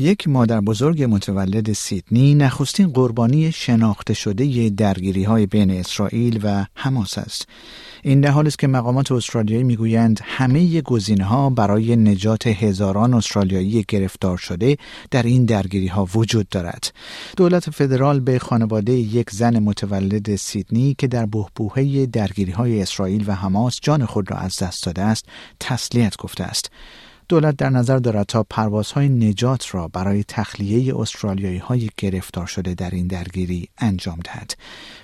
یک مادر بزرگ متولد سیدنی نخستین قربانی شناخته شده درگیری های بین اسرائیل و حماس است. این در حال است که مقامات استرالیایی می‌گویند همه گزینه ها برای نجات هزاران استرالیایی گرفتار شده در این درگیری ها وجود دارد. دولت فدرال به خانواده یک زن متولد سیدنی که در بهبوهه درگیری های اسرائیل و حماس جان خود را از دست داده است تسلیت گفته است. دولت در نظر دارد تا پروازهای نجات را برای تخلیه استرالیایی های گرفتار شده در این درگیری انجام دهد.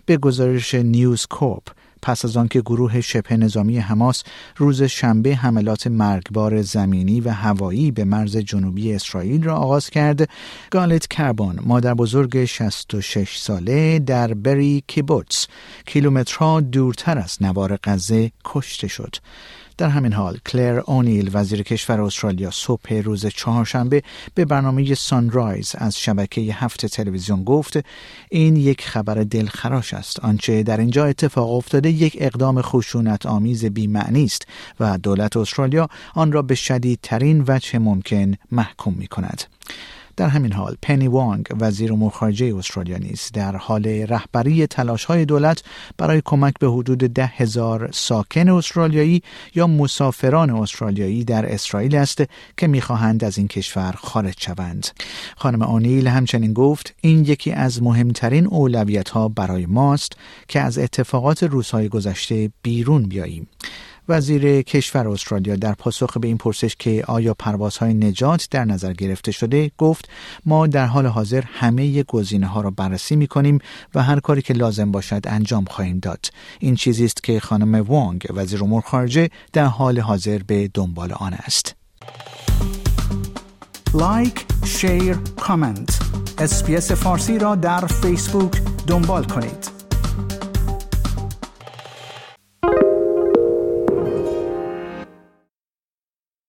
به گزارش نیوز کوپ پس از آنکه گروه شبه نظامی حماس روز شنبه حملات مرگبار زمینی و هوایی به مرز جنوبی اسرائیل را آغاز کرد گالت کربان مادر بزرگ 66 ساله در بری کیبوتس کیلومترها دورتر از نوار غزه کشته شد در همین حال کلر اونیل وزیر کشور استرالیا صبح روز چهارشنبه به برنامه سانرایز از شبکه هفت تلویزیون گفت این یک خبر دلخراش است آنچه در اینجا اتفاق افتاده یک اقدام خشونت آمیز بیمعنی است و دولت استرالیا آن را به شدیدترین وجه ممکن محکوم می کند. در همین حال پنی وانگ وزیر امور خارجه استرالیا نیز در حال رهبری تلاش های دولت برای کمک به حدود ده هزار ساکن استرالیایی یا مسافران استرالیایی در اسرائیل است که می‌خواهند از این کشور خارج شوند. خانم آنیل همچنین گفت این یکی از مهمترین اولویت ها برای ماست که از اتفاقات روزهای گذشته بیرون بیاییم. وزیر کشور استرالیا در پاسخ به این پرسش که آیا پروازهای نجات در نظر گرفته شده گفت ما در حال حاضر همه گزینه ها را بررسی می کنیم و هر کاری که لازم باشد انجام خواهیم داد. این چیزی است که خانم وانگ وزیر امور خارجه در حال حاضر به دنبال آن است. like share comment SBS فارسی را در فیسبوک دنبال کنید.